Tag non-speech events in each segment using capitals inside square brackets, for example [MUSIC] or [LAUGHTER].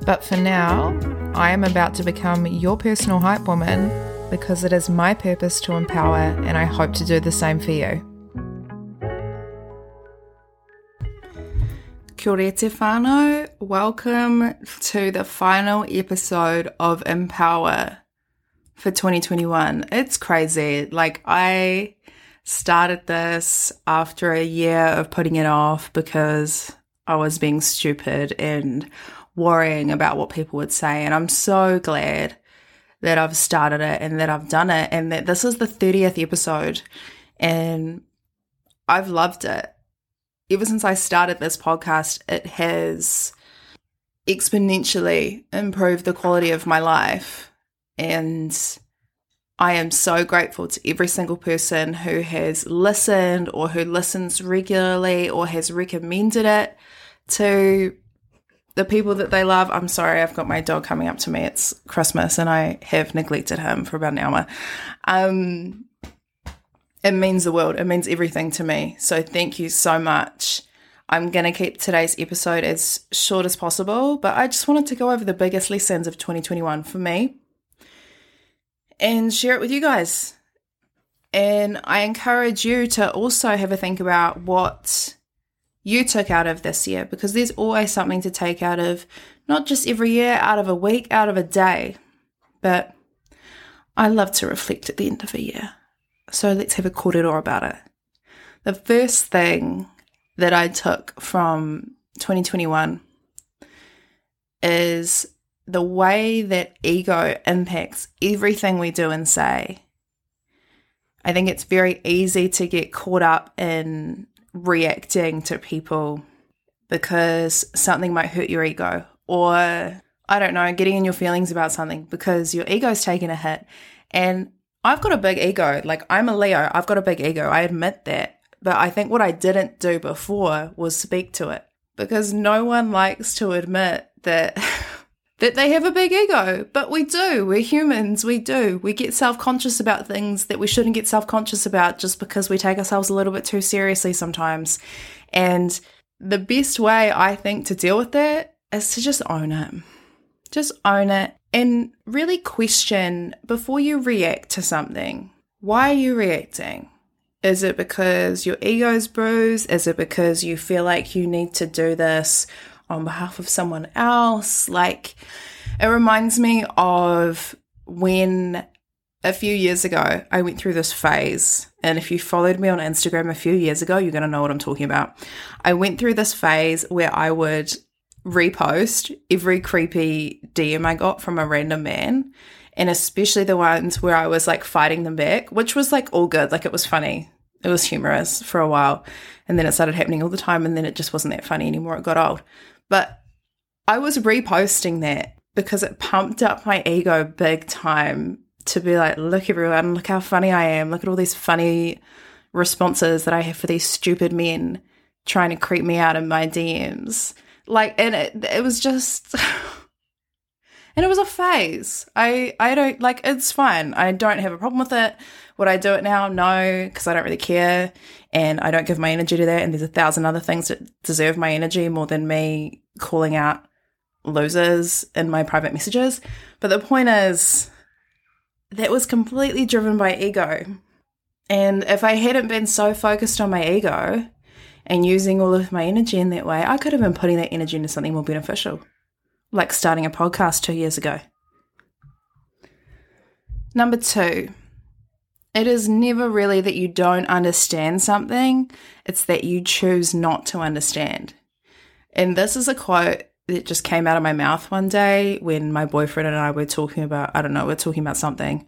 But for now, I am about to become your personal hype woman because it is my purpose to empower, and I hope to do the same for you. Kia ora te whānau. Welcome to the final episode of Empower for 2021. It's crazy. Like, I started this after a year of putting it off because I was being stupid and worrying about what people would say. And I'm so glad that I've started it and that I've done it and that this is the 30th episode. And I've loved it. Ever since I started this podcast, it has exponentially improved the quality of my life. And I am so grateful to every single person who has listened or who listens regularly or has recommended it to the people that they love. I'm sorry, I've got my dog coming up to me. It's Christmas and I have neglected him for about an hour. Um, it means the world. It means everything to me. So thank you so much. I'm going to keep today's episode as short as possible, but I just wanted to go over the biggest lessons of 2021 for me and share it with you guys. And I encourage you to also have a think about what you took out of this year because there's always something to take out of not just every year, out of a week, out of a day. But I love to reflect at the end of a year. So let's have a korero about it. The first thing that I took from 2021 is the way that ego impacts everything we do and say. I think it's very easy to get caught up in reacting to people because something might hurt your ego or I don't know, getting in your feelings about something because your ego's taking a hit. And I've got a big ego. Like I'm a Leo, I've got a big ego. I admit that. But I think what I didn't do before was speak to it because no one likes to admit that [LAUGHS] that they have a big ego, but we do. We're humans. We do. We get self conscious about things that we shouldn't get self conscious about just because we take ourselves a little bit too seriously sometimes. And the best way I think to deal with that is to just own it. Just own it and really question before you react to something why are you reacting? Is it because your ego's bruised? Is it because you feel like you need to do this on behalf of someone else. Like, it reminds me of when a few years ago I went through this phase. And if you followed me on Instagram a few years ago, you're going to know what I'm talking about. I went through this phase where I would repost every creepy DM I got from a random man. And especially the ones where I was like fighting them back, which was like all good. Like it was funny. It was humorous for a while. And then it started happening all the time. And then it just wasn't that funny anymore. It got old. But I was reposting that because it pumped up my ego big time to be like, look, everyone, look how funny I am. Look at all these funny responses that I have for these stupid men trying to creep me out in my DMs. Like, and it, it was just. [LAUGHS] and it was a phase. I I don't like it's fine. I don't have a problem with it. Would I do it now? No, because I don't really care, and I don't give my energy to that. And there's a thousand other things that deserve my energy more than me calling out losers in my private messages. But the point is, that was completely driven by ego. And if I hadn't been so focused on my ego and using all of my energy in that way, I could have been putting that energy into something more beneficial like starting a podcast two years ago. Number two, it is never really that you don't understand something, it's that you choose not to understand. And this is a quote that just came out of my mouth one day when my boyfriend and I were talking about, I don't know, we're talking about something.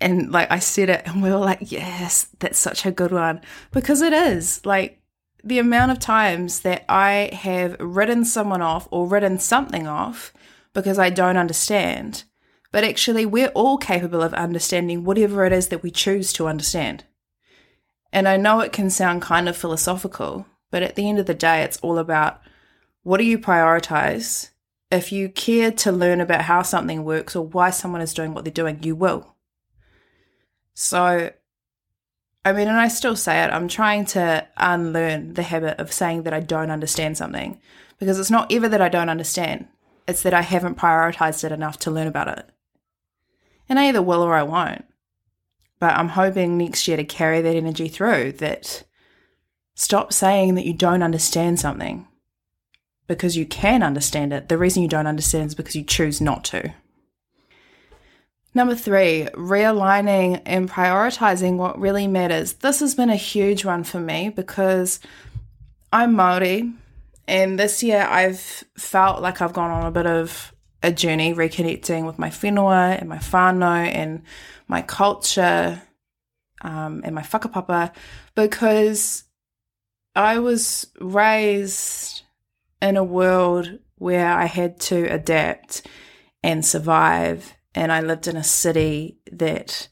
And like I said it, and we were like, yes, that's such a good one. Because it is. Like, the amount of times that I have written someone off or written something off because I don't understand. But actually, we're all capable of understanding whatever it is that we choose to understand. And I know it can sound kind of philosophical, but at the end of the day, it's all about what do you prioritize? If you care to learn about how something works or why someone is doing what they're doing, you will. So I mean, and I still say it, I'm trying to unlearn the habit of saying that I don't understand something because it's not ever that I don't understand, it's that I haven't prioritized it enough to learn about it. And I either will or I won't. But I'm hoping next year to carry that energy through that stop saying that you don't understand something because you can understand it. The reason you don't understand is because you choose not to. Number three, realigning and prioritizing what really matters. This has been a huge one for me because I'm Maori, and this year I've felt like I've gone on a bit of a journey reconnecting with my whenua and my whānau and my culture um, and my whakapapa because I was raised in a world where I had to adapt and survive and I lived in a city that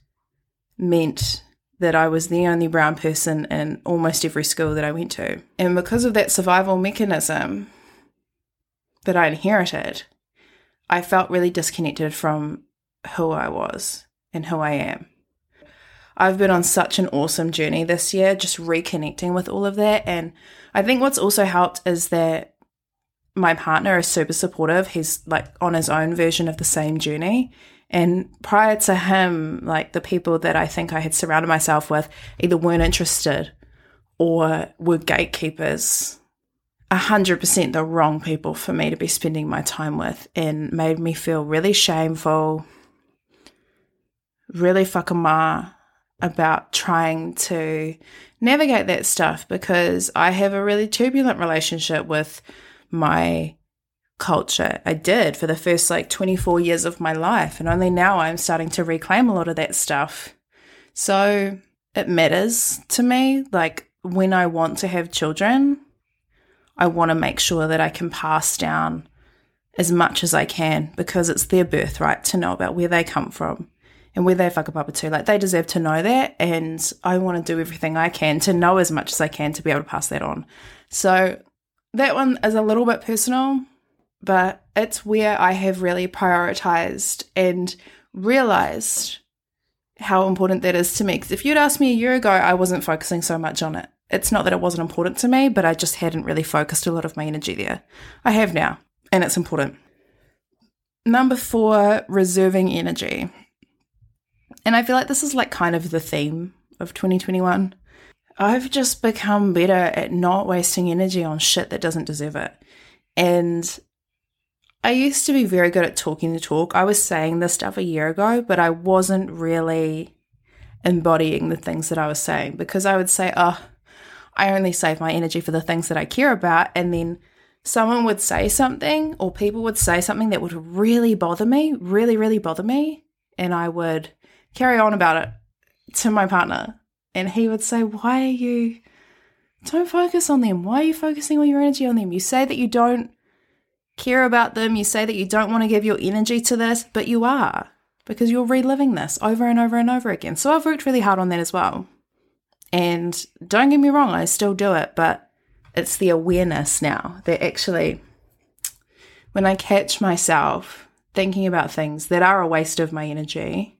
meant that I was the only brown person in almost every school that I went to. And because of that survival mechanism that I inherited, I felt really disconnected from who I was and who I am. I've been on such an awesome journey this year, just reconnecting with all of that. And I think what's also helped is that my partner is super supportive. He's like on his own version of the same journey. And prior to him, like the people that I think I had surrounded myself with either weren't interested or were gatekeepers. A hundred percent the wrong people for me to be spending my time with and made me feel really shameful, really whakama about trying to navigate that stuff because I have a really turbulent relationship with my culture. I did for the first like 24 years of my life. And only now I'm starting to reclaim a lot of that stuff. So it matters to me. Like when I want to have children, I want to make sure that I can pass down as much as I can because it's their birthright to know about where they come from and where they whakapapa to. Like they deserve to know that. And I want to do everything I can to know as much as I can to be able to pass that on. So that one is a little bit personal, but it's where I have really prioritized and realized how important that is to me. Because if you'd asked me a year ago, I wasn't focusing so much on it. It's not that it wasn't important to me, but I just hadn't really focused a lot of my energy there. I have now, and it's important. Number four, reserving energy. And I feel like this is like kind of the theme of 2021. I've just become better at not wasting energy on shit that doesn't deserve it. And I used to be very good at talking the talk. I was saying this stuff a year ago, but I wasn't really embodying the things that I was saying because I would say, oh, I only save my energy for the things that I care about. And then someone would say something or people would say something that would really bother me, really, really bother me. And I would carry on about it to my partner and he would say, Why are you. Don't focus on them. Why are you focusing all your energy on them? You say that you don't care about them. You say that you don't want to give your energy to this, but you are because you're reliving this over and over and over again. So I've worked really hard on that as well. And don't get me wrong, I still do it, but it's the awareness now that actually, when I catch myself thinking about things that are a waste of my energy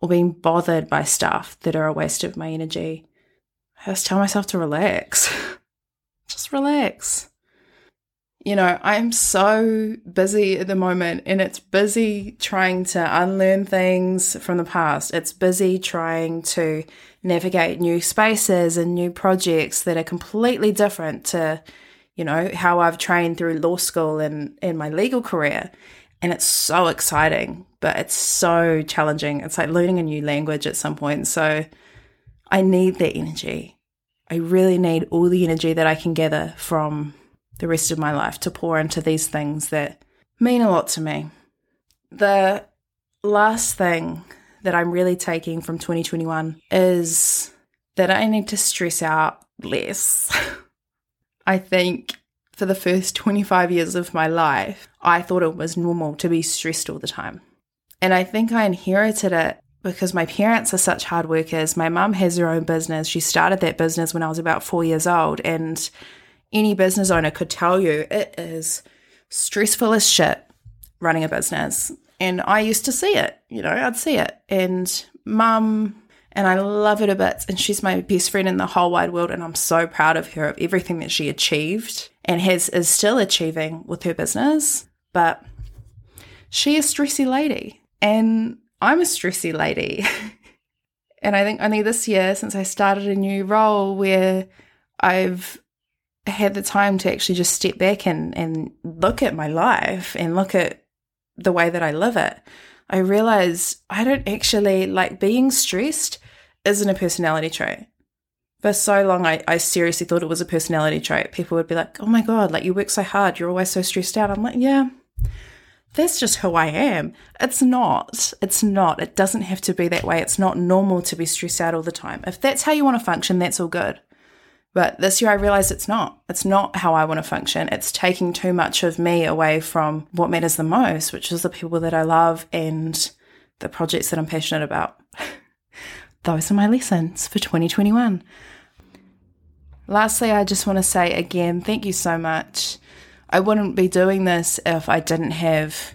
or being bothered by stuff that are a waste of my energy, I just tell myself to relax. [LAUGHS] just relax. You know, I'm so busy at the moment and it's busy trying to unlearn things from the past. It's busy trying to navigate new spaces and new projects that are completely different to, you know, how I've trained through law school and, and my legal career. And it's so exciting, but it's so challenging. It's like learning a new language at some point. So I need that energy. I really need all the energy that I can gather from the rest of my life to pour into these things that mean a lot to me. The last thing that I'm really taking from 2021 is that I need to stress out less. [LAUGHS] I think for the first 25 years of my life, I thought it was normal to be stressed all the time. And I think I inherited it because my parents are such hard workers. My mum has her own business. She started that business when I was about four years old. And any business owner could tell you it is stressful as shit running a business. And I used to see it, you know, I'd see it. And mum, and I love it a bit. And she's my best friend in the whole wide world. And I'm so proud of her, of everything that she achieved and has is still achieving with her business. But she is a stressy lady. And I'm a stressy lady. [LAUGHS] and I think only this year, since I started a new role where I've had the time to actually just step back and, and look at my life and look at the way that I live it, I realize I don't actually like being stressed isn't a personality trait. For so long, I, I seriously thought it was a personality trait. People would be like, oh my God, like you work so hard, you're always so stressed out. I'm like, yeah, that's just who I am. It's not. It's not. It doesn't have to be that way. It's not normal to be stressed out all the time. If that's how you want to function, that's all good. But this year I realized it's not. It's not how I want to function. It's taking too much of me away from what matters the most, which is the people that I love and the projects that I'm passionate about. [LAUGHS] Those are my lessons for 2021. Lastly, I just want to say again, thank you so much. I wouldn't be doing this if I didn't have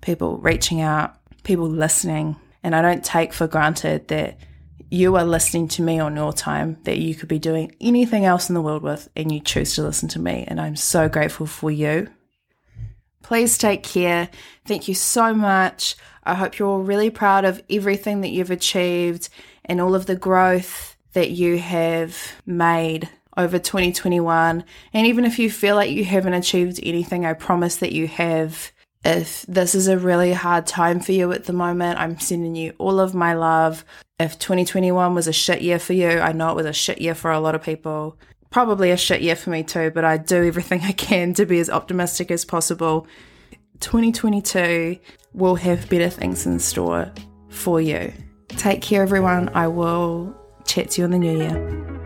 people reaching out, people listening. And I don't take for granted that you are listening to me on your time that you could be doing anything else in the world with and you choose to listen to me. And I'm so grateful for you. Please take care. Thank you so much. I hope you're all really proud of everything that you've achieved and all of the growth that you have made over 2021. And even if you feel like you haven't achieved anything, I promise that you have. If this is a really hard time for you at the moment, I'm sending you all of my love. If 2021 was a shit year for you, I know it was a shit year for a lot of people. Probably a shit year for me too, but I do everything [LAUGHS] I can to be as optimistic as possible. 2022 will have better things in store for you. Take care, everyone. I will chat to you in the new year.